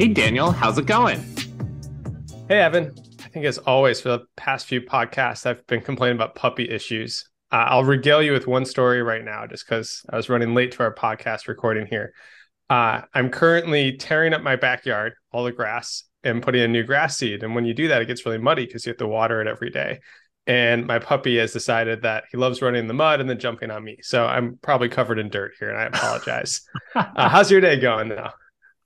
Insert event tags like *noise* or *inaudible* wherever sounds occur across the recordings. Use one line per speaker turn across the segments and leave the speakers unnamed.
Hey, Daniel, how's it going?
Hey, Evan. I think, as always, for the past few podcasts, I've been complaining about puppy issues. Uh, I'll regale you with one story right now, just because I was running late to our podcast recording here. Uh, I'm currently tearing up my backyard, all the grass, and putting a new grass seed. And when you do that, it gets really muddy because you have to water it every day. And my puppy has decided that he loves running in the mud and then jumping on me. So I'm probably covered in dirt here, and I apologize. *laughs* uh, how's your day going now?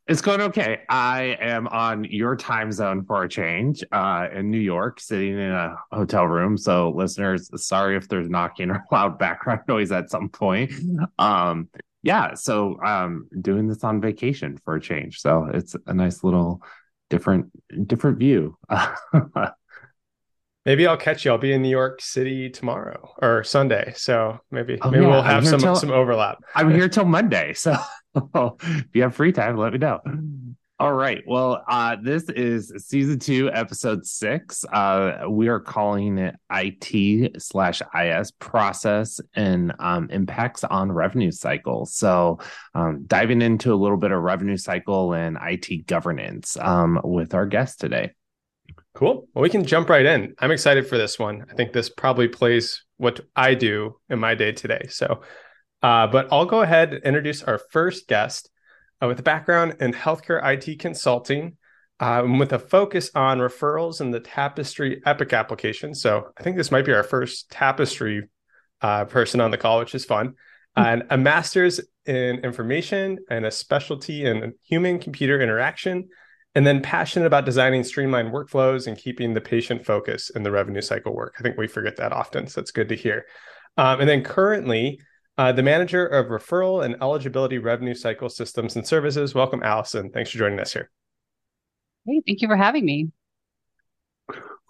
It's going okay. I am on your time zone for a change uh, in New York, sitting in a hotel room. So, listeners, sorry if there's knocking or *laughs* loud background noise at some point. Um, yeah, so um, doing this on vacation for a change. So it's a nice little different different view. *laughs*
maybe I'll catch you. I'll be in New York City tomorrow or Sunday. So maybe maybe oh, yeah. we'll have some till, some overlap.
I'm here till Monday. So *laughs* *laughs* if you have free time, let me know. All right. Well, uh, this is season two, episode six. Uh, we are calling it IT slash IS process and um, impacts on revenue cycle. So, um, diving into a little bit of revenue cycle and IT governance um, with our guest today.
Cool. Well, we can jump right in. I'm excited for this one. I think this probably plays what I do in my day today. So, uh, but I'll go ahead and introduce our first guest uh, with a background in healthcare IT consulting um, with a focus on referrals and the Tapestry Epic application. So I think this might be our first Tapestry uh, person on the call, which is fun. Mm-hmm. And a master's in information and a specialty in human computer interaction. And then passionate about designing streamlined workflows and keeping the patient focus in the revenue cycle work. I think we forget that often. So it's good to hear. Um, and then currently, uh, the manager of referral and eligibility revenue cycle systems and services. Welcome, Allison. Thanks for joining us here.
Hey, thank you for having me.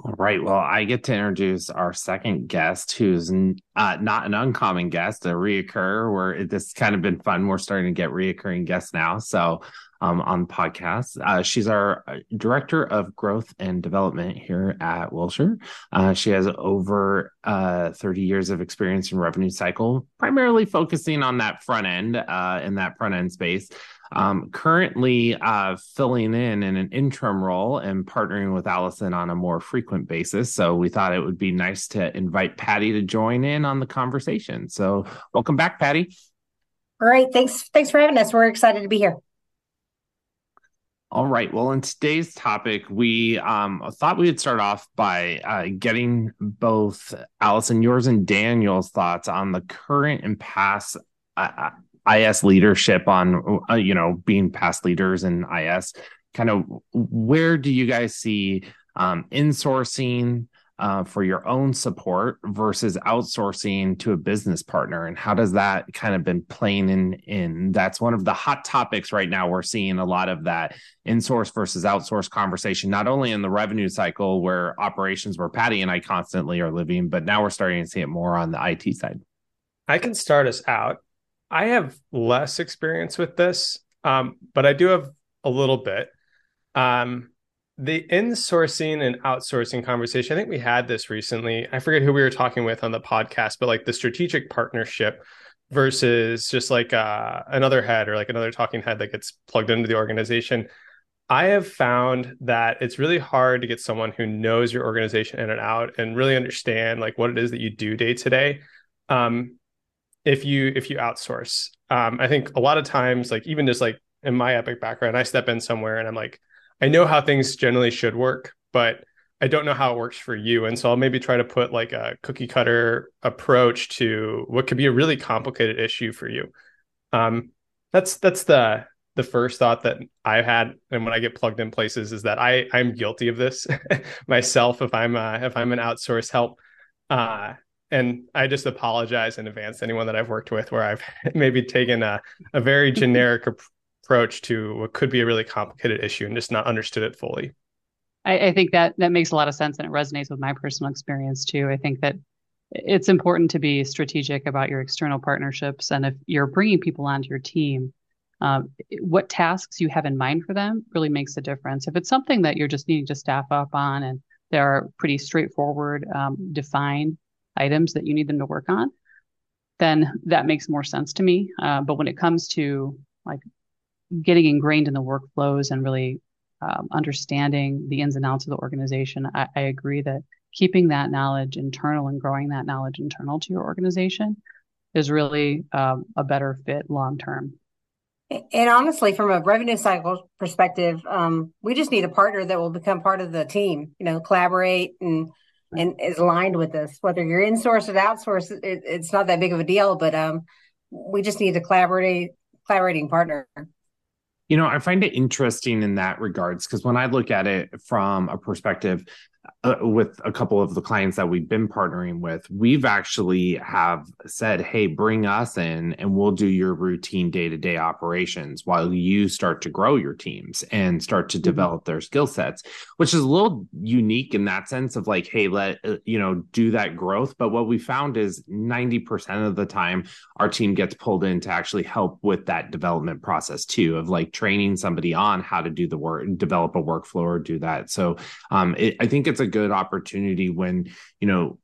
All right. Well, I get to introduce our second guest, who's uh, not an uncommon guest, a reoccur. Where this kind of been fun. We're starting to get reoccurring guests now. So um, on podcasts. Uh, she's our uh, director of growth and development here at Wilshire. Uh, she has over uh, 30 years of experience in revenue cycle, primarily focusing on that front end uh, in that front end space. Um, currently uh, filling in in an interim role and partnering with Allison on a more frequent basis. So we thought it would be nice to invite Patty to join in on the conversation. So welcome back, Patty.
All right. Thanks. Thanks for having us. We're excited to be here.
All right. Well, in today's topic, we um, thought we would start off by uh, getting both Allison, yours and Daniel's thoughts on the current and past uh, uh IS leadership on, uh, you know, being past leaders in IS. Kind of where do you guys see um, insourcing uh, for your own support versus outsourcing to a business partner? And how does that kind of been playing in in that's one of the hot topics right now. We're seeing a lot of that insource versus outsource conversation not only in the revenue cycle where operations where patty and i constantly are living but now we're starting to see it more on the it side.
I can start us out. I have less experience with this um, but i do have a little bit. Um, the insourcing and outsourcing conversation, I think we had this recently. I forget who we were talking with on the podcast, but like the strategic partnership versus just like uh, another head or like another talking head that gets plugged into the organization. I have found that it's really hard to get someone who knows your organization in and out and really understand like what it is that you do day to day. Um, if you if you outsource, um, I think a lot of times, like even just like in my epic background, I step in somewhere and I'm like, I know how things generally should work, but I don't know how it works for you. And so I'll maybe try to put like a cookie cutter approach to what could be a really complicated issue for you. Um, that's that's the the first thought that I've had, and when I get plugged in places, is that I I'm guilty of this *laughs* myself if I'm uh, if I'm an outsource help. Uh, and I just apologize in advance to anyone that I've worked with where I've *laughs* maybe taken a, a very *laughs* generic approach to what could be a really complicated issue and just not understood it fully.
I, I think that that makes a lot of sense and it resonates with my personal experience too. I think that it's important to be strategic about your external partnerships and if you're bringing people onto your team um, what tasks you have in mind for them really makes a difference if it's something that you're just needing to staff up on and there are pretty straightforward um, defined items that you need them to work on then that makes more sense to me uh, but when it comes to like getting ingrained in the workflows and really um, understanding the ins and outs of the organization. I, I agree that keeping that knowledge internal and growing that knowledge internal to your organization is really um, a better fit long term.
And honestly, from a revenue cycle perspective, um, we just need a partner that will become part of the team. You know, collaborate and and is aligned with us. Whether you're insourced or outsourced, it, it's not that big of a deal. But um, we just need a collaborate collaborating partner.
You know, I find it interesting in that regards because when I look at it from a perspective uh, with a couple of the clients that we've been partnering with, we've actually have said, "Hey, bring us in, and we'll do your routine day to day operations while you start to grow your teams and start to mm-hmm. develop their skill sets." Which is a little unique in that sense of like, "Hey, let uh, you know do that growth." But what we found is ninety percent of the time, our team gets pulled in to actually help with that development process too, of like training somebody on how to do the work, develop a workflow, or do that. So, um, it, I think it's a good opportunity when you know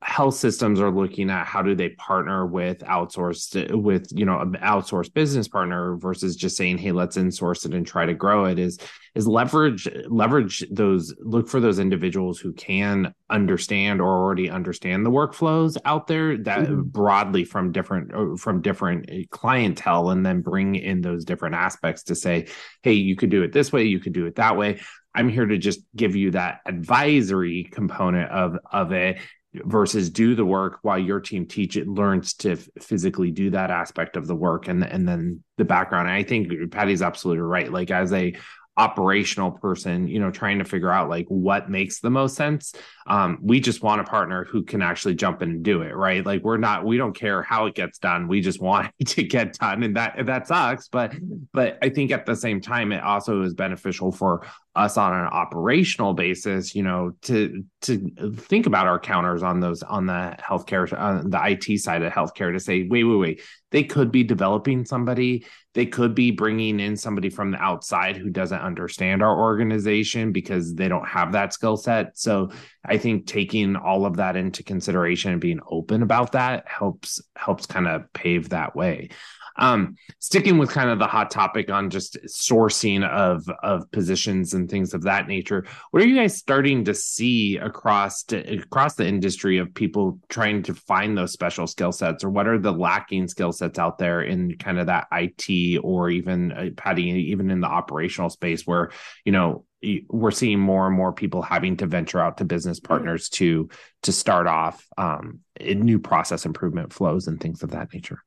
health systems are looking at how do they partner with outsourced with you know an outsourced business partner versus just saying hey let's insource it and try to grow it is is leverage leverage those look for those individuals who can understand or already understand the workflows out there that mm-hmm. broadly from different uh, from different uh, clientele and then bring in those different aspects to say hey you could do it this way you could do it that way i'm here to just give you that advisory component of of it versus do the work while your team teach it learns to physically do that aspect of the work and and then the background. And i think patty's absolutely right. Like as a operational person you know trying to figure out like what makes the most sense um, we just want a partner who can actually jump in and do it right? Like we're not we don't care how it gets done. We just want *laughs* it to get done. And that that sucks. But but i think at the same time it also is beneficial for us on an operational basis, you know, to to think about our counters on those on the healthcare on the IT side of healthcare to say, wait, wait, wait, they could be developing somebody, they could be bringing in somebody from the outside who doesn't understand our organization because they don't have that skill set. So I think taking all of that into consideration and being open about that helps helps kind of pave that way. Um, sticking with kind of the hot topic on just sourcing of of positions and things of that nature, what are you guys starting to see across to, across the industry of people trying to find those special skill sets, or what are the lacking skill sets out there in kind of that IT or even uh, Patty, even in the operational space where you know we're seeing more and more people having to venture out to business partners to to start off um, new process improvement flows and things of that nature.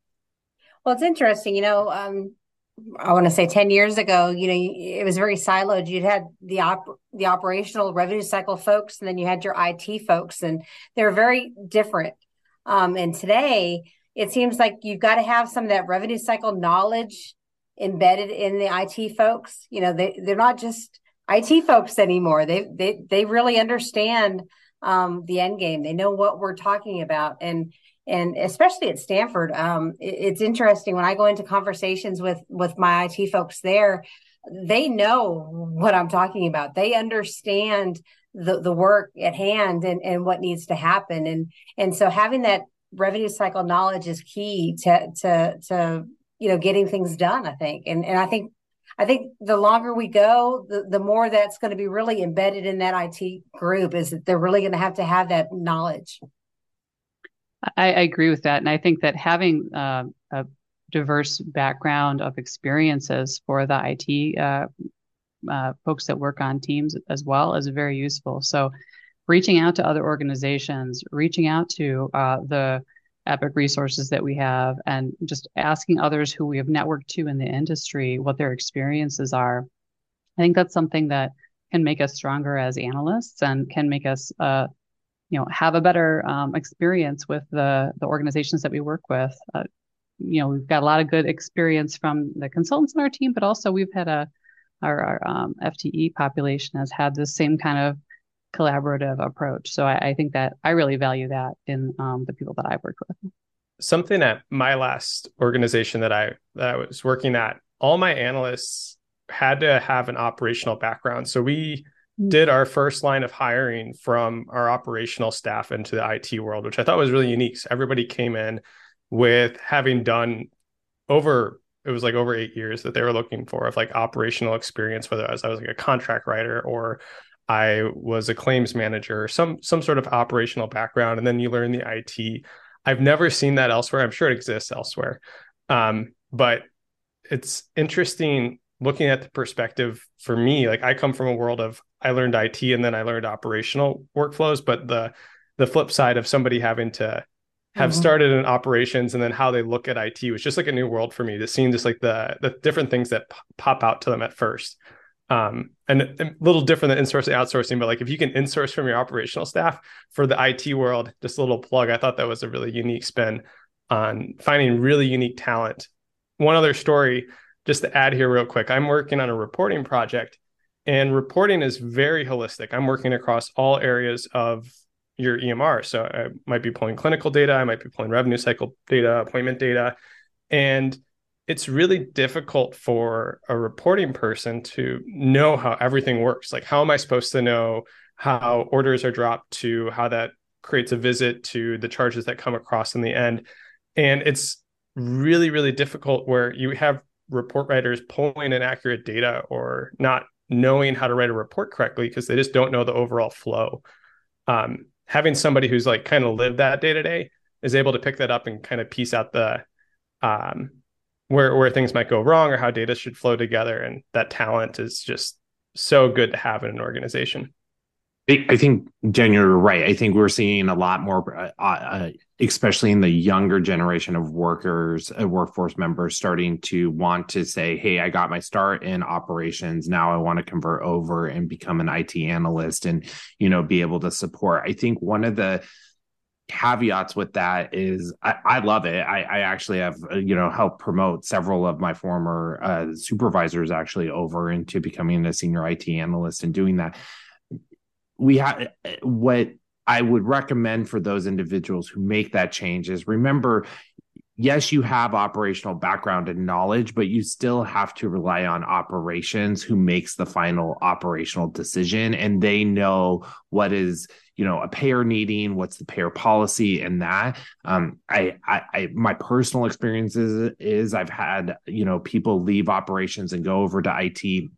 Well, it's interesting. You know, um, I want to say 10 years ago, you know, it was very siloed. You had the op- the operational revenue cycle folks, and then you had your IT folks, and they're very different. Um, and today, it seems like you've got to have some of that revenue cycle knowledge embedded in the IT folks. You know, they they're not just IT folks anymore. They they they really understand um, the end game. They know what we're talking about, and and especially at Stanford, um, it, it's interesting when I go into conversations with with my IT folks there. They know what I'm talking about. They understand the the work at hand and and what needs to happen, and and so having that revenue cycle knowledge is key to to to you know getting things done. I think, and and I think I think the longer we go, the, the more that's going to be really embedded in that IT group is that they're really going to have to have that knowledge.
I, I agree with that. And I think that having uh, a diverse background of experiences for the IT uh, uh, folks that work on teams as well is very useful. So, reaching out to other organizations, reaching out to uh, the Epic resources that we have, and just asking others who we have networked to in the industry what their experiences are. I think that's something that can make us stronger as analysts and can make us uh, you know have a better um, experience with the the organizations that we work with. Uh, you know we've got a lot of good experience from the consultants in our team but also we've had a our, our um, fte population has had the same kind of collaborative approach. So I, I think that i really value that in um, the people that i've worked with.
Something at my last organization that i that i was working at all my analysts had to have an operational background. So we did our first line of hiring from our operational staff into the IT world, which I thought was really unique. So everybody came in with having done over it was like over eight years that they were looking for of like operational experience, whether I was I was like a contract writer or I was a claims manager, some some sort of operational background, and then you learn the IT. I've never seen that elsewhere. I'm sure it exists elsewhere, um, but it's interesting looking at the perspective for me. Like I come from a world of I learned IT and then I learned operational workflows, but the the flip side of somebody having to have mm-hmm. started in operations and then how they look at IT was just like a new world for me. To seeing just like the the different things that p- pop out to them at first. Um, and a little different than insourcing outsourcing, but like if you can insource from your operational staff for the IT world, just a little plug. I thought that was a really unique spin on finding really unique talent. One other story, just to add here real quick. I'm working on a reporting project, and reporting is very holistic. I'm working across all areas of your EMR. So I might be pulling clinical data, I might be pulling revenue cycle data, appointment data, and it's really difficult for a reporting person to know how everything works. Like, how am I supposed to know how orders are dropped to how that creates a visit to the charges that come across in the end? And it's really, really difficult where you have report writers pulling inaccurate data or not knowing how to write a report correctly because they just don't know the overall flow. Um, having somebody who's like kind of lived that day to day is able to pick that up and kind of piece out the um, where where things might go wrong or how data should flow together and that talent is just so good to have in an organization
I think, Jen, you're right. I think we're seeing a lot more, uh, uh, especially in the younger generation of workers, uh, workforce members, starting to want to say, "Hey, I got my start in operations. Now I want to convert over and become an IT analyst, and you know, be able to support." I think one of the caveats with that is I, I love it. I, I, actually have uh, you know helped promote several of my former uh, supervisors actually over into becoming a senior IT analyst and doing that we have what I would recommend for those individuals who make that change is remember yes, you have operational background and knowledge, but you still have to rely on operations who makes the final operational decision and they know what is you know a payer needing what's the payer policy and that. Um I, I i my personal experiences is i've had you know people leave operations and go over to it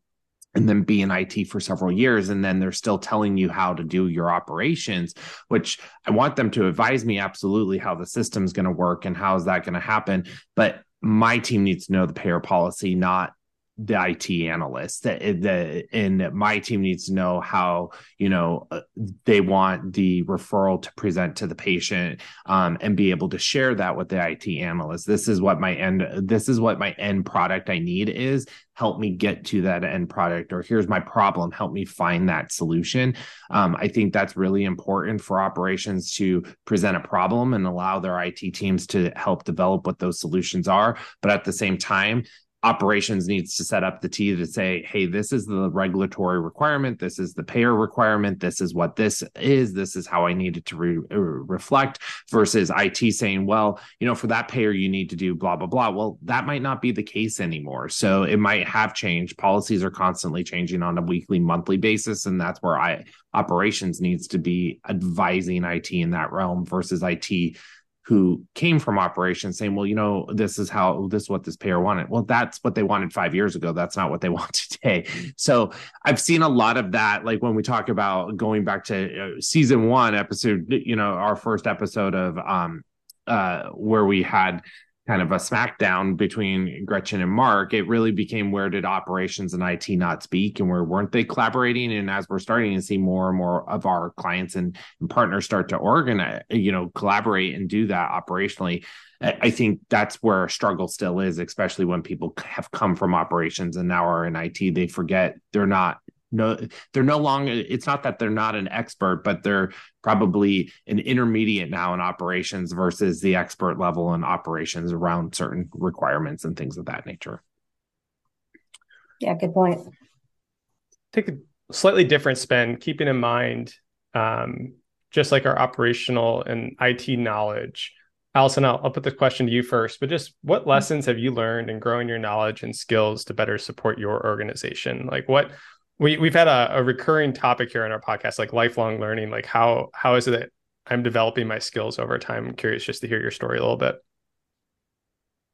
and then be in IT for several years. And then they're still telling you how to do your operations, which I want them to advise me absolutely how the system's going to work and how is that going to happen. But my team needs to know the payer policy, not the IT analyst. that the and my team needs to know how you know uh, they want the referral to present to the patient um, and be able to share that with the IT analyst. This is what my end. This is what my end product I need is. Help me get to that end product, or here's my problem. Help me find that solution. Um, I think that's really important for operations to present a problem and allow their IT teams to help develop what those solutions are. But at the same time, operations needs to set up the T to say, hey, this is the regulatory requirement, this is the payer requirement, this is what this is, this is how I need it to re- uh, reflect, versus IT saying, well, you know, for that payer, you need to do blah, blah, blah. Well, that might not be the case anymore. So it might have changed. Policies are constantly changing on a weekly, monthly basis. And that's where I operations needs to be advising IT in that realm versus IT who came from operations saying, well, you know, this is how this is what this payer wanted. Well, that's what they wanted five years ago. That's not what they *laughs* want today. So I've seen a lot of that. Like when we talk about going back to uh, season one episode, you know, our first episode of um uh where we had kind of a smackdown between Gretchen and Mark, it really became where did operations and IT not speak and where weren't they collaborating? And as we're starting to see more and more of our clients and, and partners start to organize, you know, collaborate and do that operationally, I think that's where struggle still is, especially when people have come from operations and now are in IT. They forget they're not no they're no longer it's not that they're not an expert but they're probably an intermediate now in operations versus the expert level in operations around certain requirements and things of that nature.
Yeah good point.
Take a slightly different spin keeping in mind um, just like our operational and it knowledge. Allison, I'll, I'll, put the question to you first, but just what lessons have you learned in growing your knowledge and skills to better support your organization? Like what we we've had a, a recurring topic here in our podcast, like lifelong learning. Like how how is it that I'm developing my skills over time? I'm curious just to hear your story a little bit.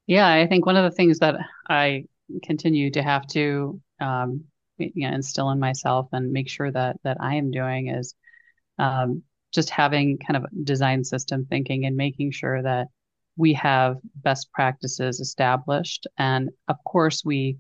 Yeah, I think one of the things that I continue to have to um, you know, instill in myself and make sure that that I am doing is um, just having kind of design system thinking and making sure that we have best practices established. And of course, we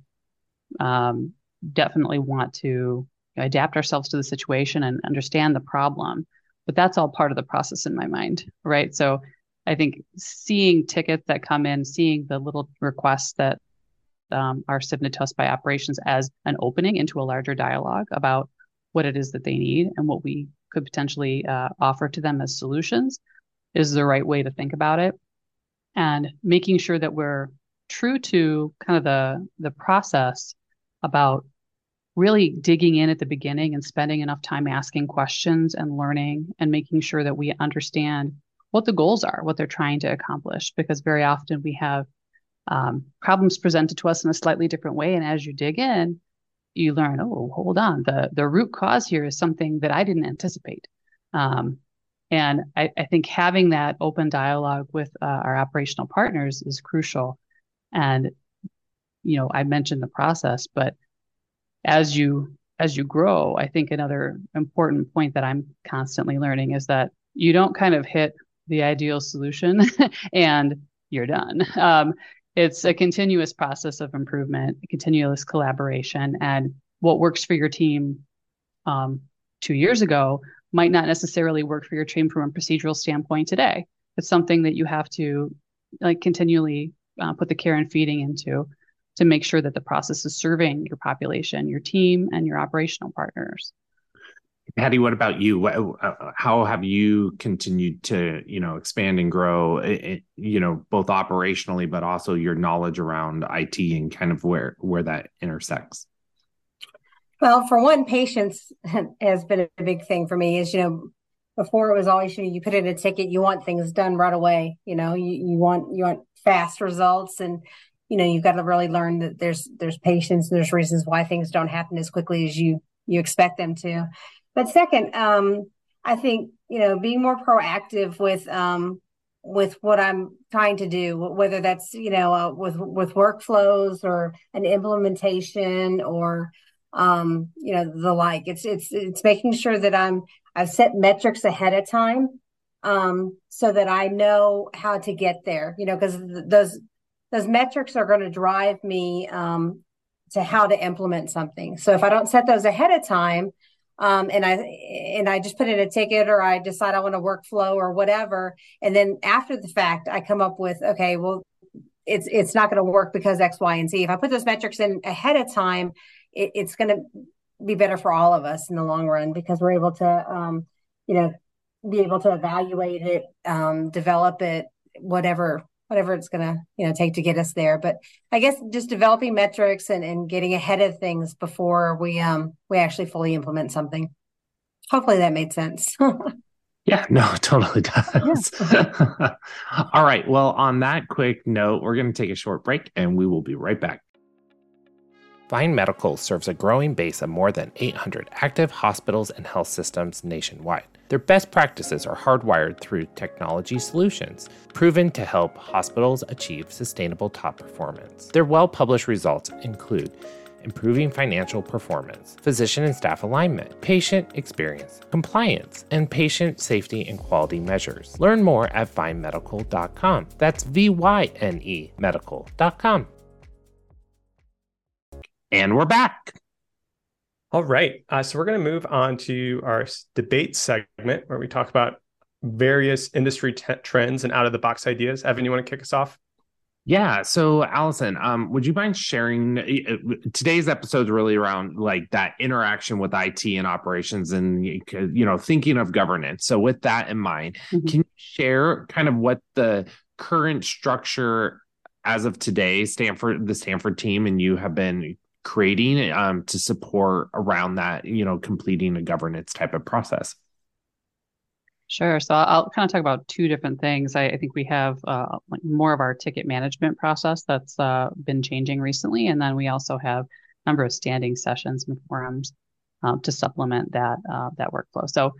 um, definitely want to adapt ourselves to the situation and understand the problem. But that's all part of the process in my mind, right? So I think seeing tickets that come in, seeing the little requests that um, are submitted to us by operations as an opening into a larger dialogue about what it is that they need and what we could potentially uh, offer to them as solutions is the right way to think about it and making sure that we're true to kind of the the process about really digging in at the beginning and spending enough time asking questions and learning and making sure that we understand what the goals are, what they're trying to accomplish. Because very often we have um, problems presented to us in a slightly different way. And as you dig in, you learn, oh, hold on, the the root cause here is something that I didn't anticipate. Um, and I, I, think having that open dialogue with uh, our operational partners is crucial. And you know, I mentioned the process, but as you as you grow, I think another important point that I'm constantly learning is that you don't kind of hit the ideal solution *laughs* and you're done. Um, it's a continuous process of improvement, continuous collaboration, and what works for your team um, two years ago might not necessarily work for your team from a procedural standpoint today. It's something that you have to like continually uh, put the care and feeding into to make sure that the process is serving your population, your team, and your operational partners.
Patty, what about you? Uh, uh, how have you continued to, you know, expand and grow, it, you know, both operationally, but also your knowledge around IT and kind of where where that intersects?
Well, for one, patience *laughs* has been a big thing for me. Is you know, before it was always you know, you put in a ticket, you want things done right away. You know, you, you want you want fast results, and you know, you've got to really learn that there's there's patience, and there's reasons why things don't happen as quickly as you you expect them to. But second, um, I think you know being more proactive with um, with what I'm trying to do, whether that's you know uh, with with workflows or an implementation or um, you know the like. It's it's it's making sure that I'm I've set metrics ahead of time um, so that I know how to get there. You know, because those those metrics are going to drive me um, to how to implement something. So if I don't set those ahead of time, um, and I and I just put in a ticket or I decide I want a workflow or whatever, and then after the fact I come up with okay, well, it's it's not going to work because X, Y, and Z. If I put those metrics in ahead of time, it, it's going to be better for all of us in the long run because we're able to, um, you know, be able to evaluate it, um, develop it, whatever whatever it's going to you know take to get us there. But i guess just developing metrics and, and getting ahead of things before we um we actually fully implement something. Hopefully that made sense. *laughs*
Yeah no *laughs* totally does. Yeah. *laughs* all right well on that quick note we're going to take a short break and we will be right back. Vyne Medical serves a growing base of more than 800 active hospitals and health systems nationwide. Their best practices are hardwired through technology solutions, proven to help hospitals achieve sustainable top performance. Their well published results include improving financial performance, physician and staff alignment, patient experience, compliance, and patient safety and quality measures. Learn more at vynemedical.com. That's V Y N E medical.com. And we're back.
All right. Uh, so we're going to move on to our debate segment where we talk about various industry t- trends and out of the box ideas. Evan, you want to kick us off?
Yeah. So, Allison, um, would you mind sharing uh, today's episode is really around like that interaction with IT and operations and, you know, thinking of governance. So, with that in mind, mm-hmm. can you share kind of what the current structure as of today, Stanford, the Stanford team, and you have been creating um, to support around that, you know, completing a governance type of process?
Sure. So I'll kind of talk about two different things. I, I think we have uh, like more of our ticket management process that's uh, been changing recently, and then we also have a number of standing sessions and forums um, to supplement that uh, that workflow. So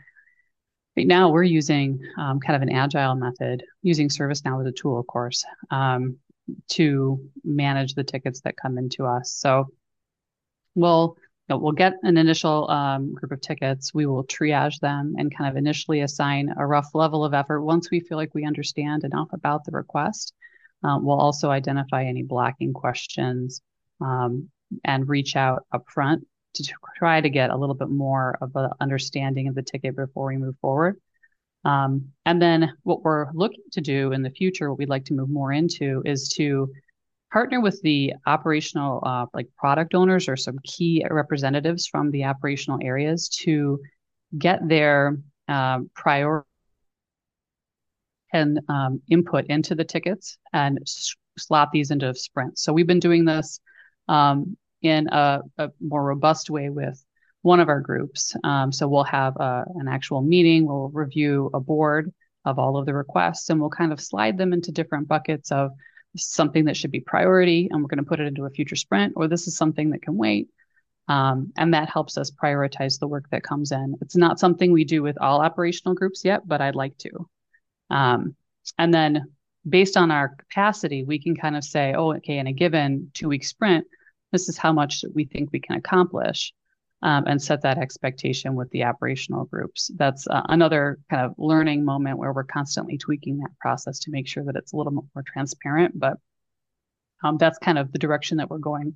right now we're using um, kind of an agile method, using ServiceNow as a tool, of course, um, to manage the tickets that come into us. So we'll you know, we'll get an initial um, group of tickets. We will triage them and kind of initially assign a rough level of effort. Once we feel like we understand enough about the request, um, we'll also identify any blocking questions um, and reach out upfront to try to get a little bit more of an understanding of the ticket before we move forward. Um, and then what we're looking to do in the future, what we'd like to move more into is to partner with the operational uh, like product owners or some key representatives from the operational areas to get their uh, prior and um, input into the tickets and slot these into sprints. So we've been doing this um, in a, a, more robust way with one of our groups. Um, so we'll have a, an actual meeting, we'll review a board of all of the requests, and we'll kind of slide them into different buckets of something that should be priority, and we're going to put it into a future sprint, or this is something that can wait. Um, and that helps us prioritize the work that comes in. It's not something we do with all operational groups yet, but I'd like to. Um, and then based on our capacity, we can kind of say, oh, okay, in a given two week sprint, this is how much we think we can accomplish um, and set that expectation with the operational groups. That's uh, another kind of learning moment where we're constantly tweaking that process to make sure that it's a little more transparent. But um, that's kind of the direction that we're going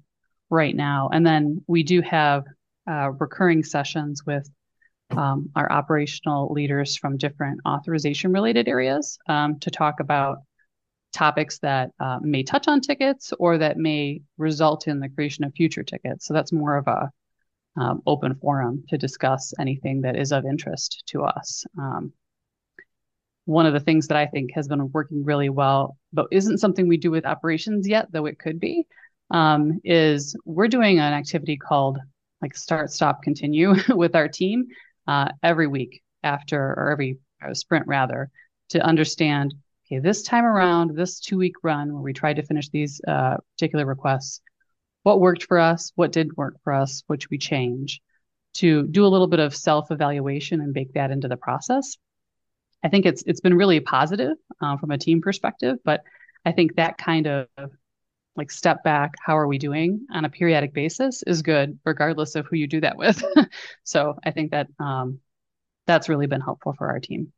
right now. And then we do have uh, recurring sessions with um, our operational leaders from different authorization related areas um, to talk about topics that uh, may touch on tickets or that may result in the creation of future tickets. So that's more of a um, open forum to discuss anything that is of interest to us. Um, one of the things that I think has been working really well, but isn't something we do with operations yet, though it could be, um, is we're doing an activity called like start, stop, continue *laughs* with our team uh, every week after, or every uh, sprint rather, to understand okay, this time around, this two week run where we tried to finish these uh, particular requests, what worked for us, what didn't work for us, what should we change, to do a little bit of self evaluation and bake that into the process. I think it's it's been really positive uh, from a team perspective, but I think that kind of like step back, how are we doing on a periodic basis is good, regardless of who you do that with. *laughs* so I think that um, that's really been helpful for our team.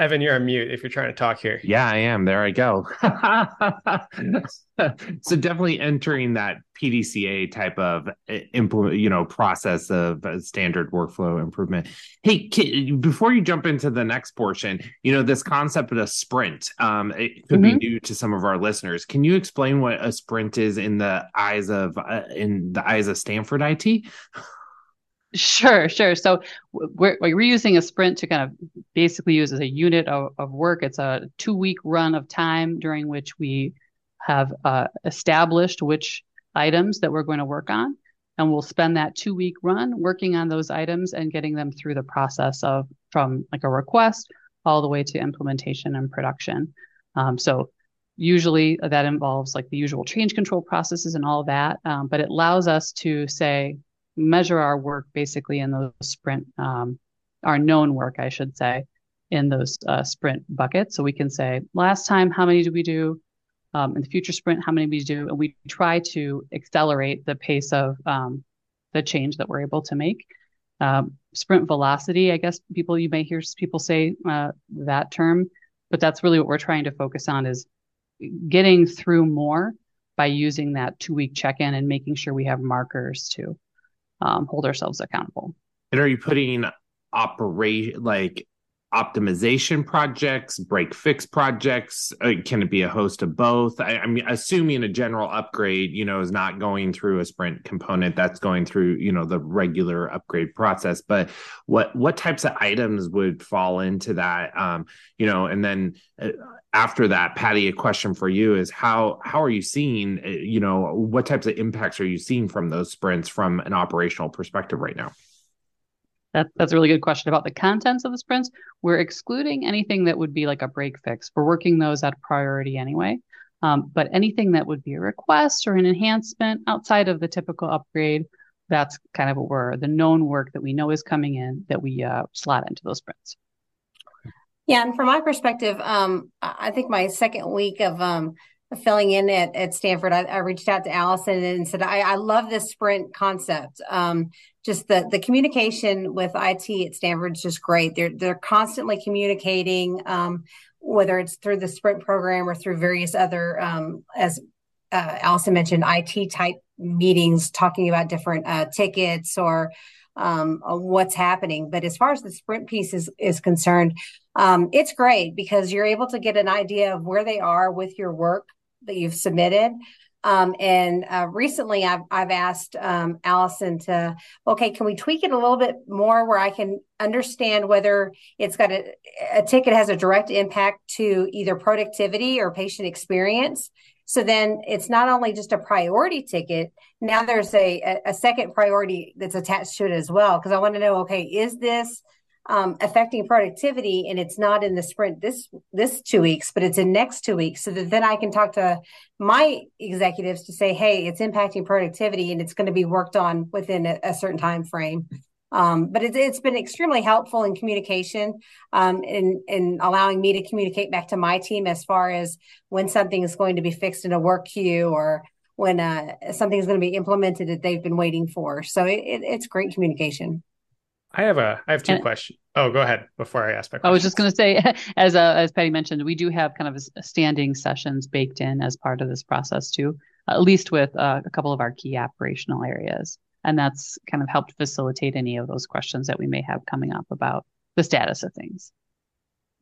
Evan, you're on mute if you're trying to talk here.
Yeah, I am. There I go. *laughs* so definitely entering that PDCA type of eh, implement, you know, process of standard workflow improvement. Hey, before you jump into the next portion, you know, this concept of a sprint, um, it could mm-hmm. be new to some of our listeners. Can you explain what a sprint is in the eyes of uh, in the eyes of Stanford IT? *laughs*
Sure, sure. So we're, we're using a sprint to kind of basically use as a unit of, of work. It's a two week run of time during which we have uh, established which items that we're going to work on. And we'll spend that two week run working on those items and getting them through the process of from like a request all the way to implementation and production. Um, so usually that involves like the usual change control processes and all that. Um, but it allows us to say, measure our work basically in those sprint, um, our known work, I should say, in those uh, sprint buckets. So we can say, last time, how many did we do? Um, in the future sprint, how many we do? And we try to accelerate the pace of um, the change that we're able to make. Um, sprint velocity, I guess people, you may hear people say uh, that term, but that's really what we're trying to focus on is getting through more by using that two week check in and making sure we have markers too um, hold ourselves accountable.
And are you putting operation like optimization projects, break fix projects? Uh, can it be a host of both? I, am assuming a general upgrade, you know, is not going through a sprint component. That's going through, you know, the regular upgrade process. But what what types of items would fall into that? Um, you know, and then uh, after that, Patty, a question for you is how how are you seeing, uh, you know, what types of impacts are you seeing from those sprints from an operational perspective right now?
That, that's a really good question about the contents of the sprints. We're excluding anything that would be like a break fix. We're working those at priority anyway. Um, but anything that would be a request or an enhancement outside of the typical upgrade, that's kind of what we're the known work that we know is coming in that we uh, slot into those sprints.
Yeah, and from my perspective, um, I think my second week of um, filling in at, at Stanford, I, I, reached out to Allison and said, I, I love this sprint concept. Um, just the the communication with IT at Stanford is just great. They're they're constantly communicating, um, whether it's through the sprint program or through various other, um, as uh, Allison mentioned, IT type meetings talking about different uh, tickets or um, what's happening. But as far as the sprint piece is, is concerned, um, it's great because you're able to get an idea of where they are with your work that you've submitted. Um, and uh, recently, I've I've asked um, Allison to okay, can we tweak it a little bit more where I can understand whether it's got a, a ticket has a direct impact to either productivity or patient experience. So then it's not only just a priority ticket. Now there's a a second priority that's attached to it as well because I want to know okay, is this um, affecting productivity and it's not in the sprint this this two weeks but it's in next two weeks so that then i can talk to my executives to say hey it's impacting productivity and it's going to be worked on within a, a certain time frame. Um, but it's, it's been extremely helpful in communication um, in, in allowing me to communicate back to my team as far as when something is going to be fixed in a work queue or when uh, something is going to be implemented that they've been waiting for. So it, it, it's great communication
I have a I have two and, questions. Oh, go ahead before I ask my. Question.
I was just going to say, *laughs* as uh, as Patty mentioned, we do have kind of standing sessions baked in as part of this process too, at least with uh, a couple of our key operational areas, and that's kind of helped facilitate any of those questions that we may have coming up about the status of things.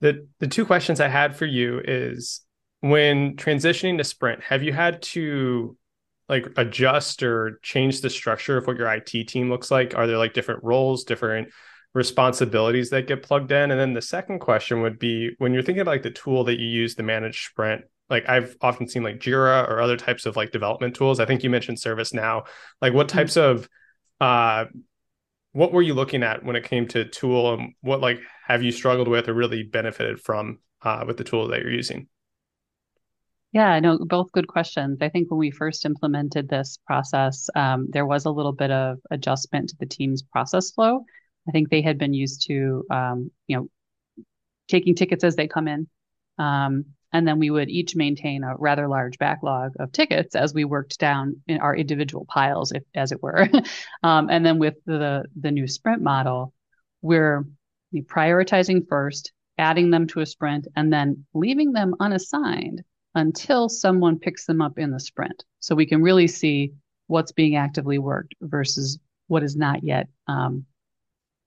The the two questions I had for you is when transitioning to Sprint, have you had to like adjust or change the structure of what your IT team looks like? Are there like different roles, different responsibilities that get plugged in? And then the second question would be when you're thinking about like the tool that you use to manage sprint, like I've often seen like Jira or other types of like development tools. I think you mentioned ServiceNow. Like what types mm-hmm. of uh what were you looking at when it came to tool and what like have you struggled with or really benefited from uh, with the tool that you're using?
Yeah, no, both good questions. I think when we first implemented this process, um, there was a little bit of adjustment to the team's process flow. I think they had been used to, um, you know, taking tickets as they come in. Um, and then we would each maintain a rather large backlog of tickets as we worked down in our individual piles, if, as it were. *laughs* Um, and then with the, the new sprint model, we're prioritizing first, adding them to a sprint, and then leaving them unassigned until someone picks them up in the sprint. So we can really see what's being actively worked versus what is not yet um,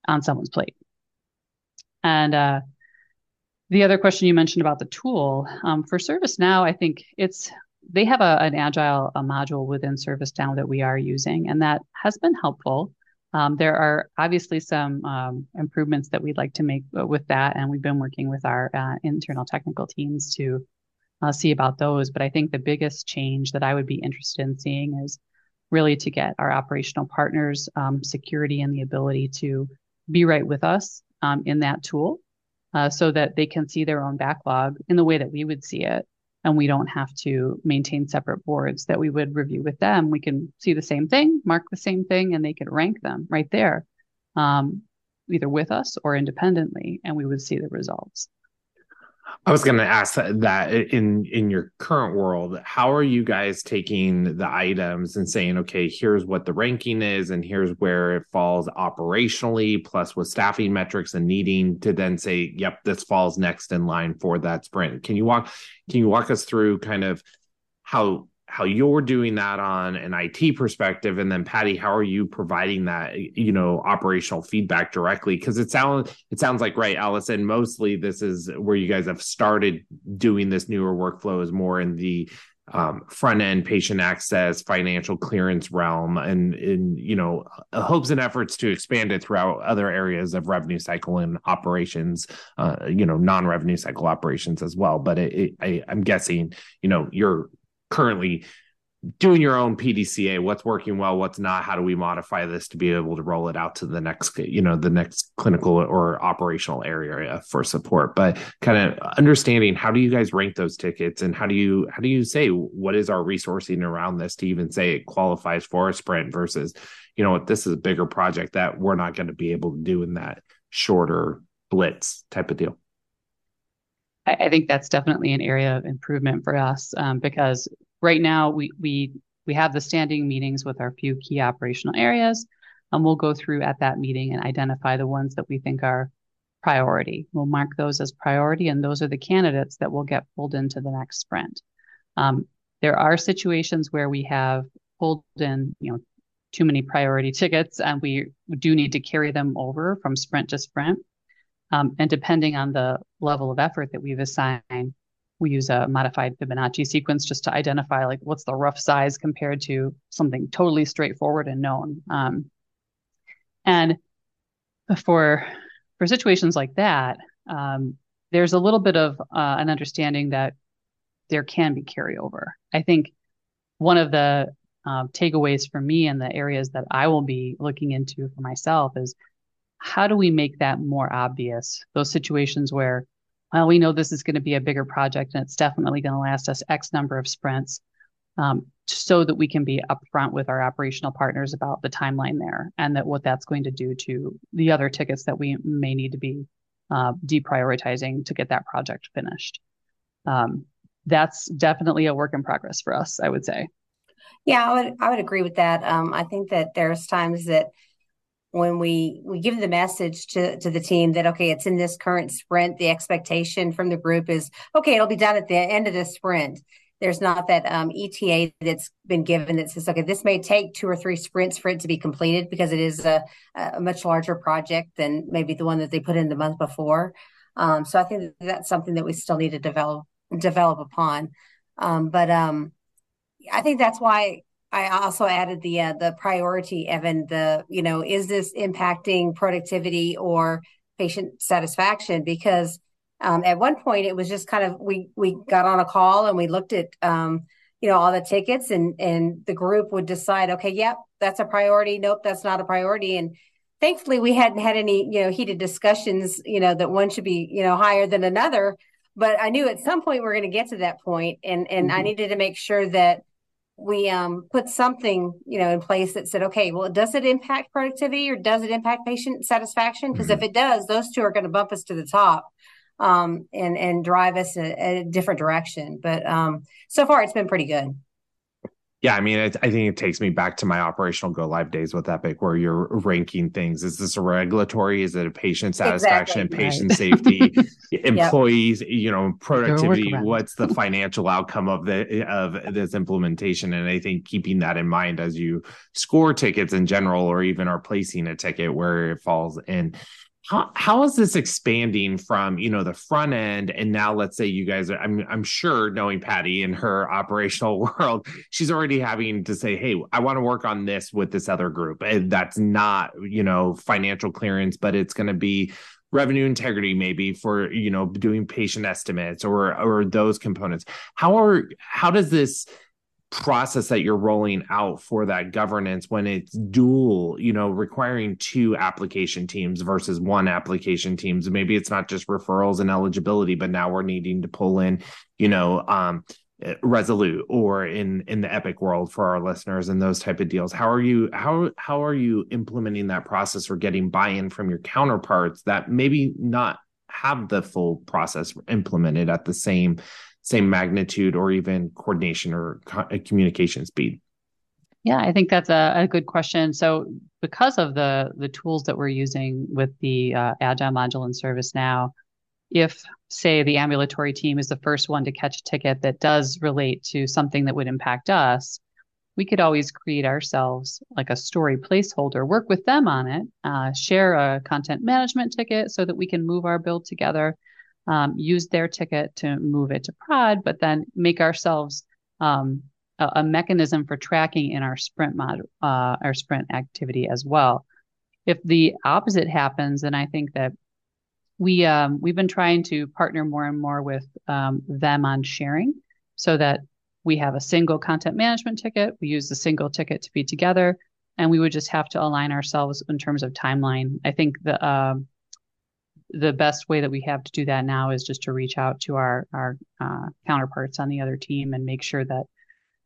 on someone's plate. And uh, the other question you mentioned about the tool um, for ServiceNow, I think it's they have a, an agile a module within ServiceNow that we are using, and that has been helpful. Um, there are obviously some um, improvements that we'd like to make with that, and we've been working with our uh, internal technical teams to uh, see about those. But I think the biggest change that I would be interested in seeing is really to get our operational partners um, security and the ability to be right with us um, in that tool uh, so that they can see their own backlog in the way that we would see it. And we don't have to maintain separate boards that we would review with them. We can see the same thing, mark the same thing, and they could rank them right there, um, either with us or independently, and we would see the results.
I was going to ask that in in your current world, how are you guys taking the items and saying, okay, here's what the ranking is, and here's where it falls operationally, plus with staffing metrics and needing to then say, yep, this falls next in line for that sprint. Can you walk can you walk us through kind of how how you're doing that on an IT perspective, and then Patty, how are you providing that you know operational feedback directly? Because it sounds it sounds like right, Allison. Mostly, this is where you guys have started doing this newer workflow is more in the um, front end patient access, financial clearance realm, and in you know hopes and efforts to expand it throughout other areas of revenue cycle and operations, uh, you know non revenue cycle operations as well. But it, it, I, I'm guessing you know you're currently doing your own PDCA, what's working well, what's not, how do we modify this to be able to roll it out to the next, you know, the next clinical or operational area for support. But kind of understanding how do you guys rank those tickets and how do you how do you say what is our resourcing around this to even say it qualifies for a sprint versus, you know what, this is a bigger project that we're not going to be able to do in that shorter blitz type of deal.
I, I, think that's definitely an area of improvement for us um, because right now we we we have the standing meetings with our few key operational areas, and we'll go through at that meeting and identify the ones that we think are priority. We'll mark those as priority, and those are the candidates that will get pulled into the next sprint. Um, there are situations where we have pulled in, you know, too many priority *laughs* tickets, and we do need to carry them over from sprint to sprint. Um, and depending on the level of effort that we've assigned, we use a modified Fibonacci sequence just to identify like what's the rough size compared to something totally straightforward and known. Um, and for for situations like that, um, there's a little bit of uh, an understanding that there can be carryover. I think one of the uh, takeaways for me and the areas that I will be looking into for myself is how do we make that more obvious? Those situations where well, we know this is going to be a bigger project and it's definitely going to last us X number of sprints, um, so that we can be upfront with our operational partners about the timeline there and that what that's going to do to the other tickets that we may need to be uh, deprioritizing to get that project finished. Um, that's definitely a work in progress for us, I would say.
Yeah, I would I would agree with that. Um, I think that there's times that when we we give the message to to the team that okay it's in this current sprint. The expectation from the group is okay it'll be done at the end of the sprint. There's not that um, eta that's been given that says okay this may take two or three sprints for it to be completed because it is a, a much larger project than maybe the one that they put in the month before. Um, so i think that's something that we still need to develop develop upon. Um, but um, i think that's why I also added the uh, the priority, Evan. The you know, is this impacting productivity or patient satisfaction? Because um, at one point it was just kind of we we got on a call and we looked at um, you know all the tickets and and the group would decide, okay, yep, that's a priority. Nope, that's not a priority. And thankfully we hadn't had any you know heated discussions. You know that one should be you know higher than another. But I knew at some point we are going to get to that point, and and mm-hmm. I needed to make sure that we um, put something you know in place that said okay well does it impact productivity or does it impact patient satisfaction? Because mm-hmm. if it does those two are going to bump us to the top um, and and drive us a, a different direction. But um, so far it's been pretty good
yeah, I mean, I, I, think it takes me back to my operational go live days with Epic, where you're ranking things. Is this a regulatory? Is it a patient satisfaction, exactly. patient right. safety, *laughs* employees? Yep. You know, productivity. What's the financial outcome of the of this implementation? And I think keeping that in mind as you score tickets in general, or even are placing a ticket where it falls in how, how is this expanding from you know the front end? And now let's say you guys are I'm I'm sure knowing Patty in her *laughs* operational world she's already having to say hey I want to work on this with this other group. And that's not you know financial clearance but it's going to be revenue integrity maybe for you know doing patient estimates or or those components. How are how does this process that you're rolling out for that governance when it's dual you know requiring two application teams versus one application teams. Maybe it's not just referrals and eligibility but now we're needing to pull in you know um resolute or in in the epic world for our listeners and those type of deals. How are you how how are you implementing that process or getting buy-in from your counterparts that maybe not have the full process implemented at the same same magnitude or even coordination or co- uh, communication speed?
Yeah, I think that's a, a, good question. So, because of the the tools that we're using with the uh, Agile module in ServiceNow, if say the ambulatory team is the first one to catch a ticket that does relate to something that would impact us, we could always create ourselves like a story placeholder, work with them on it, uh, share a content management ticket so that we can move our build together um, use their ticket to move it to prod, but then make ourselves um, a, a, mechanism for tracking in our sprint mod, uh, our sprint activity as well. If the opposite happens, then I think that we um, we've been trying to partner more and more with um, them on sharing, so that we have a single content management ticket. We use the single ticket to be together, and we would just have to align ourselves in terms of timeline. I think the uh, the best way that we have to do that now is just to reach out to our our uh, counterparts on the other team and make sure that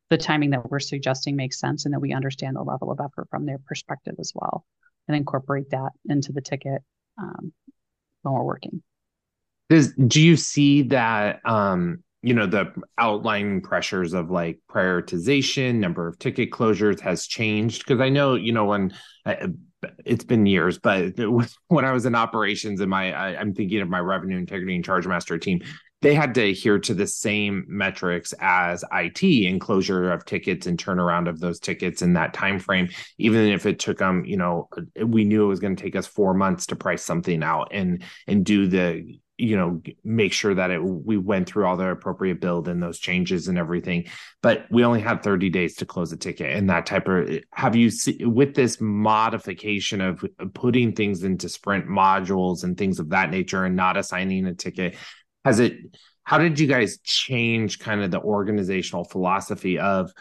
the timing that we're suggesting makes sense and that we understand the level of effort from their perspective as well and incorporate that into the ticket um, when we're working.
Does do you see that um you know the outlying pressures of like prioritization number of ticket closures has changed? Because i know you know when I, it's been years but when i was in operations in my I, i'm thinking of my revenue integrity and charge master team they had to adhere to the same metrics as IT and closure of tickets and turnaround of those tickets in that time frame. Even if it took them, you know, we knew it was going to take us four months to price something out and and do the you know make sure that it we went through all the appropriate build and those changes and everything. But we only had 30 days to close a ticket and that type of have you see, with this modification of uh, putting things into sprint modules and things of that nature and not assigning a ticket has it how did you guys change kind of the organizational philosophy of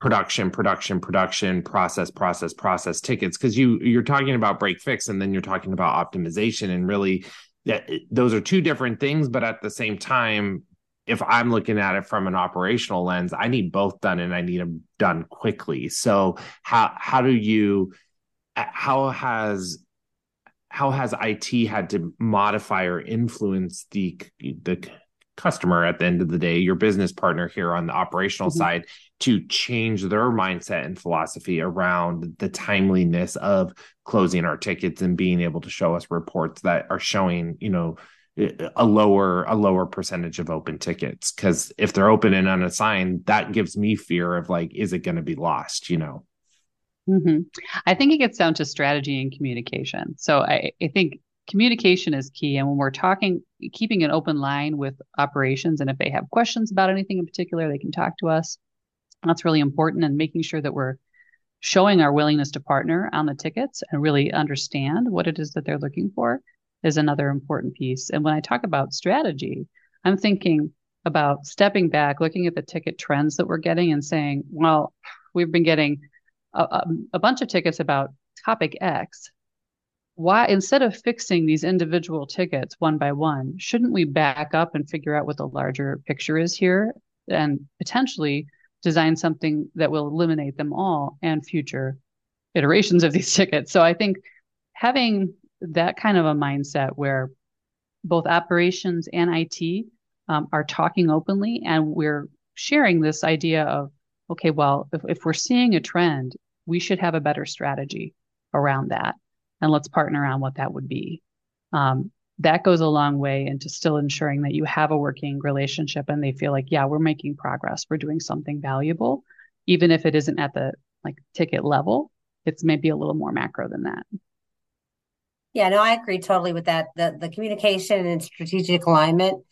production production production process process process tickets? Because you you're talking about break fix and then you're talking about optimization and really that those are two different things but at the same time if i'm looking at it from an operational lens i need both done and i need them done quickly. So how how do you how has how has IT had to modify or influence the the customer at the end of the day, your business partner here on the operational mm-hmm. side, to change their mindset and philosophy around the timeliness of closing our tickets and being able to show us reports that are showing, you know, a lower a lower percentage of open tickets because if they're open and unassigned that gives me fear of like is it going to be lost you know
Mm-hmm. I think it gets down to strategy and communication. So I, I think communication is key. And when we're talking, keeping an open line with operations, and if they have questions about anything in particular, they can talk to us. That's really important. And making sure that we're showing our willingness to partner on the tickets and really understand what it is that they're looking for is another important piece. And when I talk about strategy, I'm thinking about stepping back, looking at the ticket trends that we're getting and saying, well, we've been getting a, a bunch of tickets about topic X, why instead of fixing these individual tickets one by one, shouldn't we back up and figure out what the larger picture is here and potentially design something that will eliminate them all and future iterations of these *laughs* tickets? So I think having that kind of a mindset where both operations and IT um, are talking openly and we're sharing this idea of okay, well, if, if we're seeing a trend, we should have a better strategy around that. And let's partner on what that would be. Um, that goes a long way into still ensuring that you have a working relationship and they feel like, yeah, we're making progress. We're doing something valuable, even if it isn't at the like ticket level. It's maybe a little more macro than that.
Yeah, no, I agree totally with that. The the communication and strategic alignment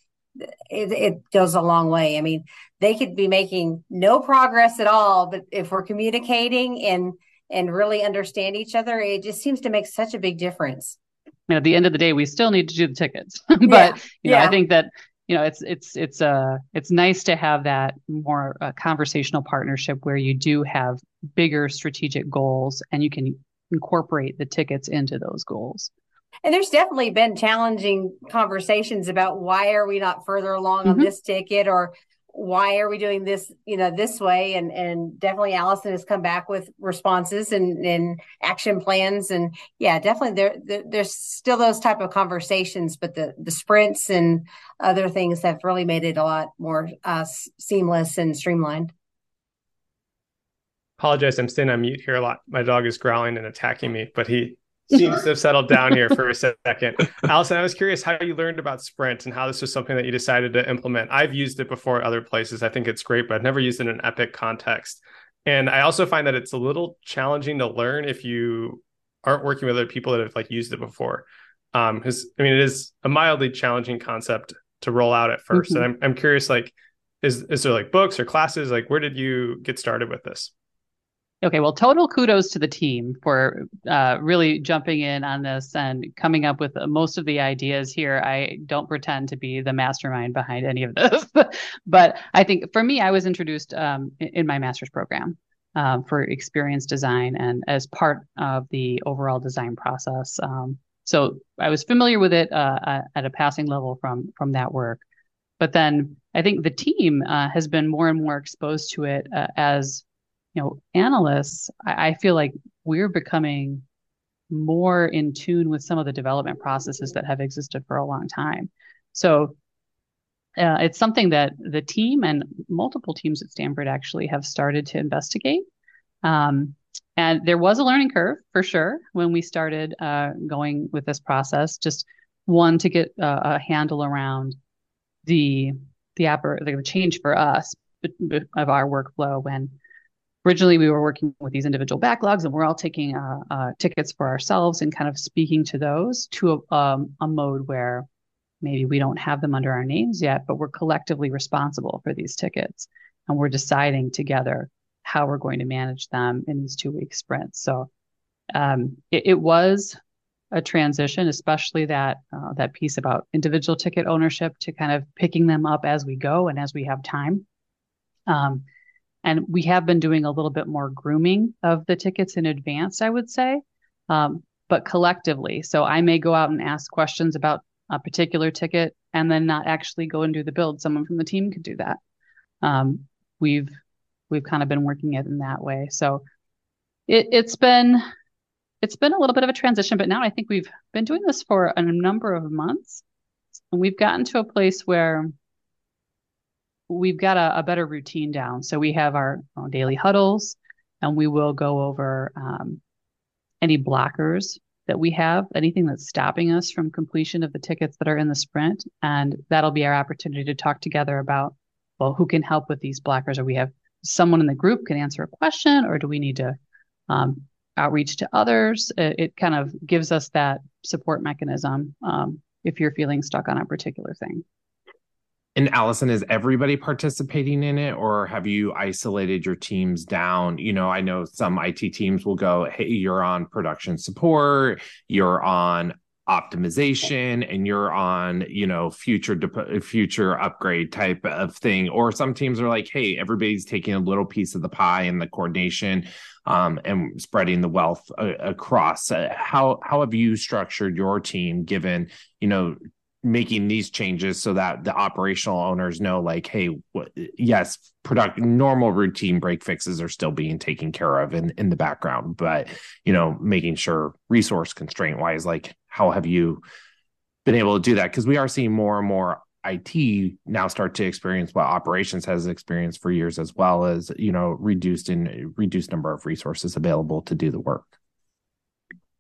it, it goes a long way. I mean, they could be making no progress at all, but if we're communicating and and really understand each other, it just seems to make such a big difference.
You know, at the end of the day, we still need to do the tickets, *laughs* but yeah. you know, yeah. I think that you know it's it's it's uh it's nice to have that more uh, conversational partnership where you do have bigger strategic goals and you can incorporate the tickets into those goals.
And there's definitely been challenging conversations about why are we not further along mm-hmm. on this ticket or why are we doing this, you know, this way? And and definitely Allison has come back with responses and, and action plans. And yeah, definitely there, there there's still those type of conversations, but the the sprints and other things have really made it a lot more uh, seamless and streamlined.
Apologize, I'm staying on mute here a lot. My dog is growling and attacking me, but he seems to have settled down here for a second. Allison, I was curious how you learned about Sprint and how this was something that you decided to implement. I've used it before at other places. I think it's great, but I've never used it in an Epic context. And I also find that it's a little challenging to learn if you aren't working with other people that have like used it before. Um, because I mean, it is a mildly challenging concept to roll out at 1st mm-hmm. And I'm I'm curious, like, is is there like books or classes? Like, where did you get started with this?
Okay, well, total kudos to the team for uh, really jumping in on this and coming up with most of the ideas here. I don't pretend to be the mastermind behind any of this, *laughs* but I think for me, I was introduced um, in my master's program um, for experience design and as part of the overall design process. Um, so I was familiar with it uh, at a passing level from from that work, but then I think the team uh, has been more and more exposed to it uh, as you know, analysts, I, I feel like we're becoming more in tune with some of the development processes that have existed for a long time. So uh, it's something that the team and multiple teams at Stanford actually have started to investigate. Um, and there was a learning curve for sure when we started uh, going with this process. Just one to get uh, a handle around the the, oper- the change for us of our workflow when originally we were working with these individual backlogs and we're all taking uh, uh, tickets for ourselves and kind of speaking to those to a, um, a mode where maybe we don't have them under our names yet, but we're collectively responsible for these tickets and we're deciding together how we're going to manage them in these two week sprints. So um, it, it, was a transition, especially that uh, that piece about individual ticket ownership to kind of picking them up as we go and as we have time. Um, and we have been doing a little bit more grooming of the tickets in advance, I would say, um, but collectively. So I may go out and ask questions about a particular ticket and then not actually go and do the build. Someone from the team could do that. Um, we've we've kind of been working it in that way. So it, it's been it's been a little bit of a transition, but now I think we've been doing this for a number of months, and we've gotten to a place where we've got a, a better routine down. So we have our, daily huddles, and we will go over um, any blockers that we have, anything that's stopping us from completion of the tickets that are in the sprint. And that'll be our opportunity to talk together about, well, who can help with these blockers? Or we have someone in the group can answer a question, or do we need to um, outreach to others? It, it, kind of gives us that support mechanism um, if you're feeling stuck on a particular thing.
And Allison, is everybody participating in it or have you isolated your teams down? You know, I know some IT teams will go, hey, you're on production support, you're on optimization and you're on you know future de- future upgrade type of thing or some teams are like hey everybody's taking a little piece of the pie and the coordination um, and spreading the wealth uh, across uh, how how have you structured your team given you know making these changes so that the operational owners know like hey what, yes product normal routine break fixes are still being taken care of in in the background but you know making sure resource constraint wise like how have you been able to do that? Because we are seeing more and more IT now start to experience what operations has experienced for years as well as you know reduced in reduced number of resources available to do the work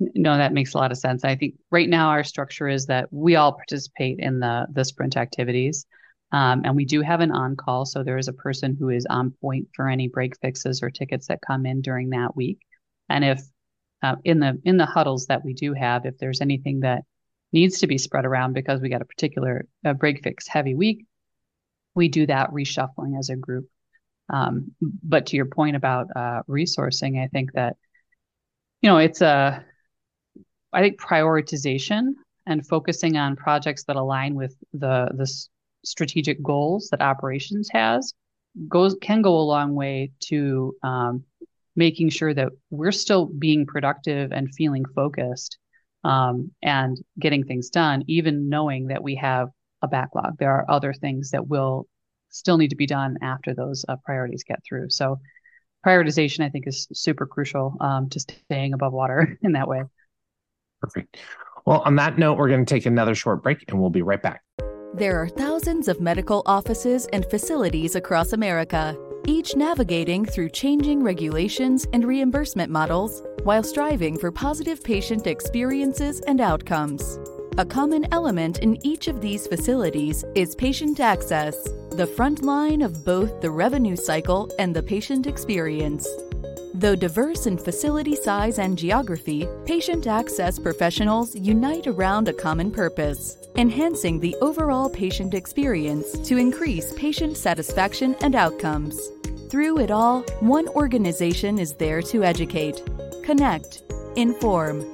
no, that makes a lot of sense. I think right now our structure is that we all participate in the the sprint activities, um, and we do have an on call. So there is a person who is on point for any break fixes or tickets that come in during that week. And if uh, in the in the huddles that we do have, if there's anything that needs to be spread around because we got a particular break fix heavy week, we do that reshuffling as a group. Um, but to your point about uh, resourcing, I think that you know it's a I think prioritization and focusing on projects that align with the the strategic goals that operations has goes can go a long way to um, making sure that we're still being productive and feeling focused um, and getting things done, even knowing that we have a backlog. There are other things that will still need to be done after those uh, priorities get through. So prioritization, I think, is super crucial um, to staying above water *laughs* in that way.
Perfect. Well, on that note, we're going to take another short break and we'll be right back.
There are thousands of medical offices and facilities across America, each navigating through changing regulations and reimbursement models while striving for positive patient experiences and outcomes. A common element in each of these facilities is patient access, the front line of both the revenue cycle and the patient experience. Though diverse in facility size and geography, patient access professionals unite around a common purpose enhancing the overall patient experience to increase patient satisfaction and outcomes. Through it all, one organization is there to educate, connect, inform,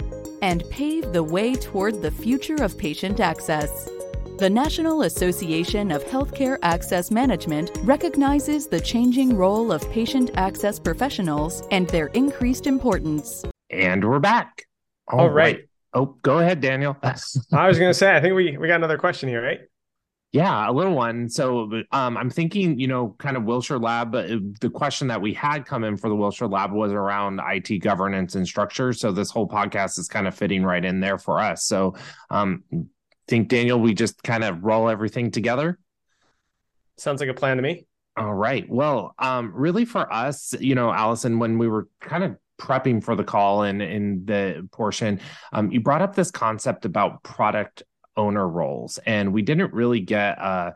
and pave the way toward the future of patient access. The National Association of Healthcare Access Management recognizes the changing role of patient access professionals and their increased importance.
And we're back.
All, All right. right.
Oh, go ahead, Daniel.
I was going to say, I think we, we got another question here, right?
Yeah, a little one. So um, I'm thinking, you know, kind of Wilshire Lab. Uh, the question that we had come in for the Wilshire Lab was around IT governance and structure. So this whole podcast is kind of fitting right in there for us. So um, think Daniel, we just kind of roll everything together.
Sounds like a plan to me.
All right. Well, um, really for us, you know, Allison, when we were kind of prepping for the call and in the portion, um, you brought up this concept about product owner roles, and we didn't really get uh,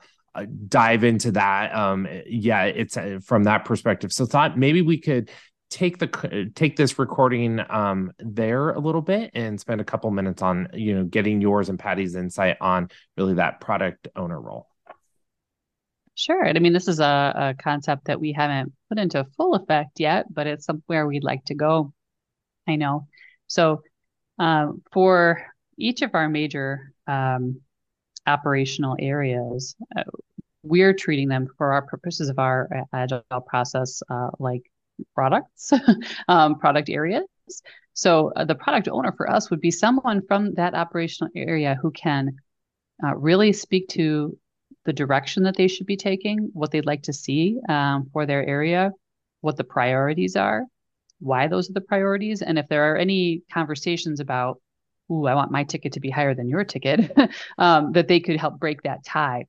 dive into that. Um, yeah, it's uh, from that perspective. So thought maybe we could take the take this recording um there a little bit and spend a couple minutes on you know getting yours and Patty's insight on really that product owner role.
Sure. I mean, this is a, a concept that we haven't put into full effect yet, but it's somewhere we'd like to go. I know. So, um, for each of our major um, operational areas, uh, we're treating them for our purposes of our uh, agile process uh, like products, *laughs* um, product areas. So, uh, the product owner for us would be someone from that operational area who can uh, really speak to the direction that they should be taking, what they'd like to see um, for their area, what the priorities are, why those are the priorities, and if there are any conversations about, "Ooh, I want my ticket to be higher than your ticket," *laughs* um, that they could help break that tie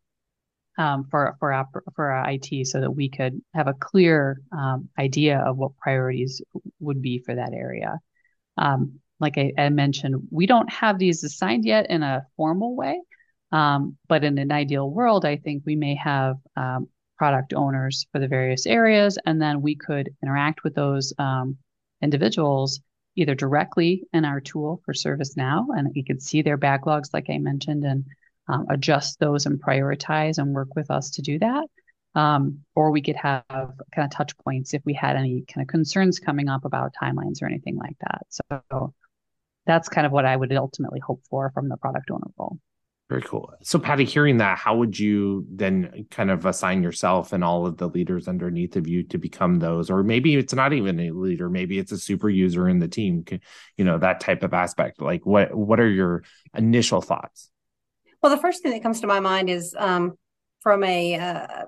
um, for for our, for our IT, so that we could have a clear um, idea of what priorities would be for that area. Um, like I, I mentioned, we don't have these assigned yet in a formal way. Um, but in an ideal world, I think we may have um, product owners for the various areas, and then we could interact with those um, individuals either directly in our tool for ServiceNow, and we could see their backlogs, like I mentioned, and um, adjust those and prioritize and work with us to do that. Um, or we could have kind of touch points if we had any kind of concerns coming up about timelines or anything like that. So that's kind of what I would ultimately hope for from the product owner role.
Very cool. So, Patty, hearing that, how would you then kind of assign yourself and all of the leaders underneath of you to become those? Or maybe it's not even a leader, maybe it's a super user in the team, you know, that type of aspect. Like, what what are your initial thoughts?
Well, the first thing that comes to my mind is um, from a uh,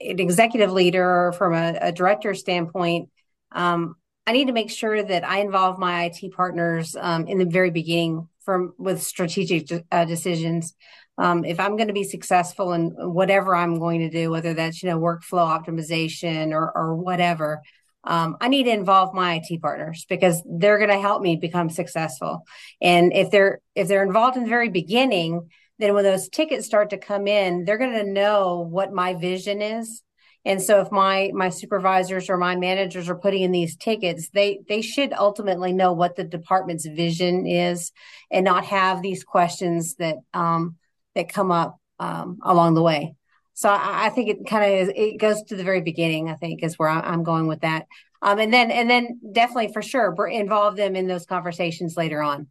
an executive leader or from a, a director standpoint. Um, I need to make sure that I involve my IT partners um, in the very beginning from with strategic uh, decisions. Um, if I'm going to be successful in whatever I'm going to do, whether that's you know workflow optimization or or whatever, um, I need to involve my IT partners because they're going to help me become successful. And if they're if they're involved in the very beginning, then when those tickets start to come in, they're going to know what my vision is and so if my my supervisors or my managers are putting in these tickets, they they should ultimately know what the department's vision is and not have these questions that um, that come up um, along the way. So I, I think it kind of it goes to the very beginning. I think is where I'm going with that. Um, and then and then definitely for sure involve them in those conversations later on.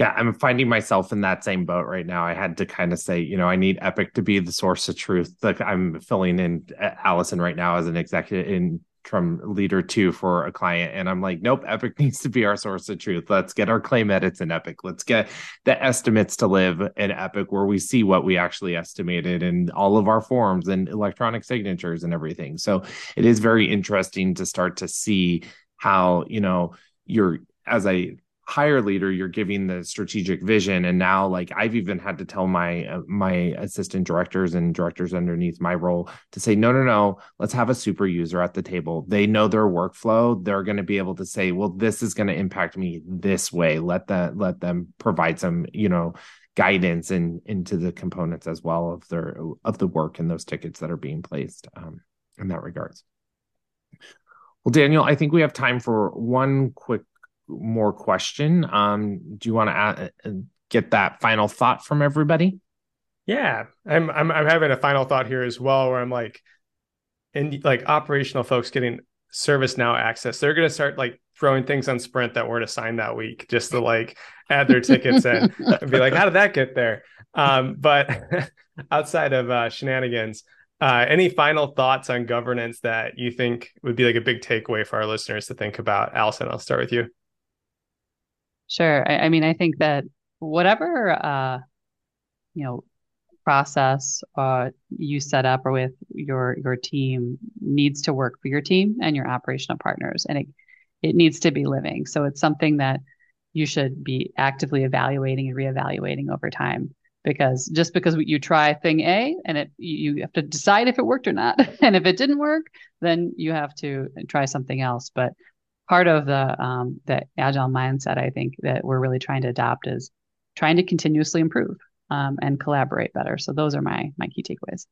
Yeah, I'm finding myself in that same boat right now. I had to kind of say, you know, I need Epic to be the source of truth. Like I'm filling in uh, Allison right now as an executive in from leader too for a client, and I'm like, nope, Epic *laughs* needs to be our source of truth. Let's get our claim edits in Epic. Let's get the estimates to live in Epic where we see what we actually estimated and all of our forms and electronic signatures and everything. So it is very interesting to start to see how you know you're as a higher leader you're giving the strategic vision. And now like i've even had to tell my uh, my assistant directors and directors underneath my role to say no no no let's have a super user at the table. They know their workflow. They're going to be able to say well this is going to impact me this way let that let them provide some you know guidance and in, into the components as well of their of the work and those tickets that are being placed um, in that regards. Well daniel i think we have time for one quick more question. Um, do you want to get that final thought from everybody?
Yeah, I'm, I'm I'm having a final thought here as well, where I'm like, in like operational folks getting ServiceNow access, they're gonna start like throwing things on Sprint that weren't assigned that week, just to like add their tickets in and be like, how did that get there? Um, but *laughs* outside of uh, shenanigans, uh, any final thoughts on governance that you think would be like a big takeaway for our listeners to think about? Allison, I'll start with you.
Sure. I, I mean, I think that whatever uh, you know process uh, you set up or with your your team needs to work for your team and your operational partners, and it it needs to be living. So it's something that you should be actively evaluating and reevaluating over time because just because you try thing A and it you have to decide if it worked or not *laughs* and if it didn't work then you have to try something else but part of the um, the agile mindset I think that we're really trying to adopt is trying to continuously improve um, and collaborate better. So those are my my key takeaways.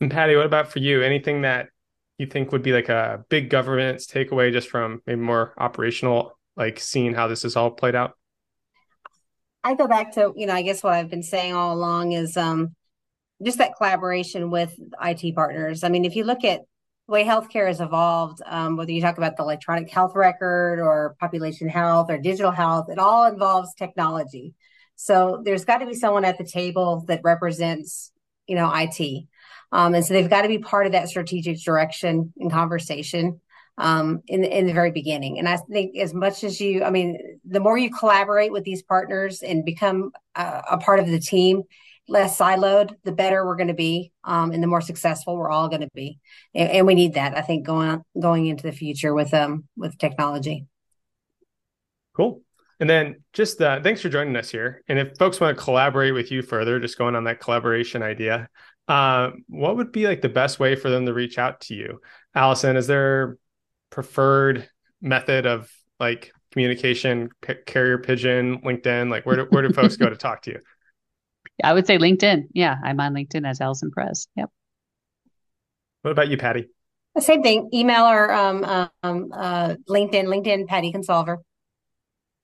And Patty what about for you? Anything that you think would be like a big governance takeaway just from maybe more operational like seeing how this is all played out?
I go back to, you know, I guess what I've been saying all along is um, just that collaboration with IT partners. I mean, if you look at the way healthcare has evolved, um, whether you talk about the electronic health record or population health or digital health, it all involves technology. So there's got to be someone at the table that represents, you know, IT. Um, and so they've got to be part of that strategic direction and conversation um, in in the very beginning. And I think as much as you, I mean, the more you collaborate with these partners and become a, a part of the team, less siloed, the better we're going to be, um, and the more successful we're all going to be. And, and, we need that, I think, going going into the future with um with technology.
Cool. And then just uh, thanks for joining us here. And if folks want to collaborate with you further, just going on that collaboration idea, uh, what would be like the best way for them to reach out to you? Allison, is there preferred method of like communication p- carrier pigeon linkedin like where do, where do folks go to talk to you
i would say linkedin. Yeah i'm on linkedin as allison Perez. Yep.
What about you patty?
The same thing. Email or um, um, uh, linkedin linkedin patty consolver.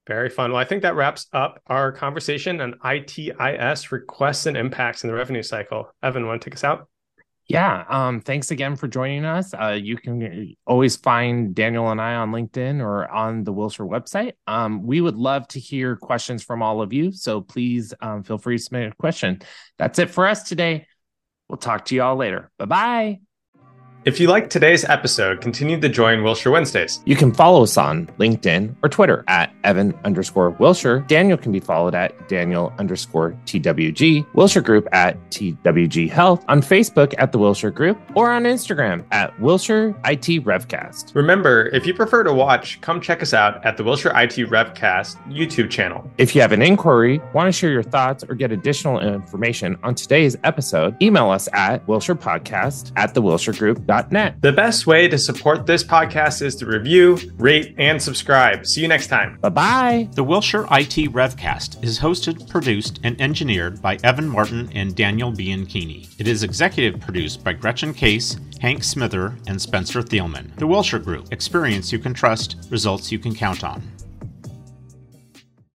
Very fun. Well i think that wraps up our conversation on IT/IS requests and impacts in the revenue cycle. Evan want to take us out
yeah. Um, thanks again for joining us. Uh, you can always find Daniel and I on LinkedIn or on the Wilshire website. Um, we would love to hear questions from all of you. So please um, feel free to submit a question. That's it for us today. We'll talk to you all later. Bye bye.
If you liked today's episode, continue to join Wilshire Wednesdays.
You can follow us on LinkedIn or Twitter at Evan underscore Wilshire. Daniel can be followed at Daniel underscore TWG, Wilshire Group at TWG Health, on Facebook at the Wilshire Group, or on Instagram at Wilshire IT Revcast.
Remember, if you prefer to watch, come check us out at the Wilshire IT Revcast YouTube channel.
If you have an inquiry, want to share your thoughts, or get additional information on today's episode, email us at Wilshire Podcast at the Wilshire Group
the best way to support this podcast is to review, rate, and subscribe. See you next time.
Bye bye.
The Wilshire IT Revcast is hosted, produced, and engineered by Evan Martin and Daniel Bianchini. It is executive produced by Gretchen Case, Hank Smither, and Spencer Thielman. The Wilshire Group. Experience you can trust, results you can count on.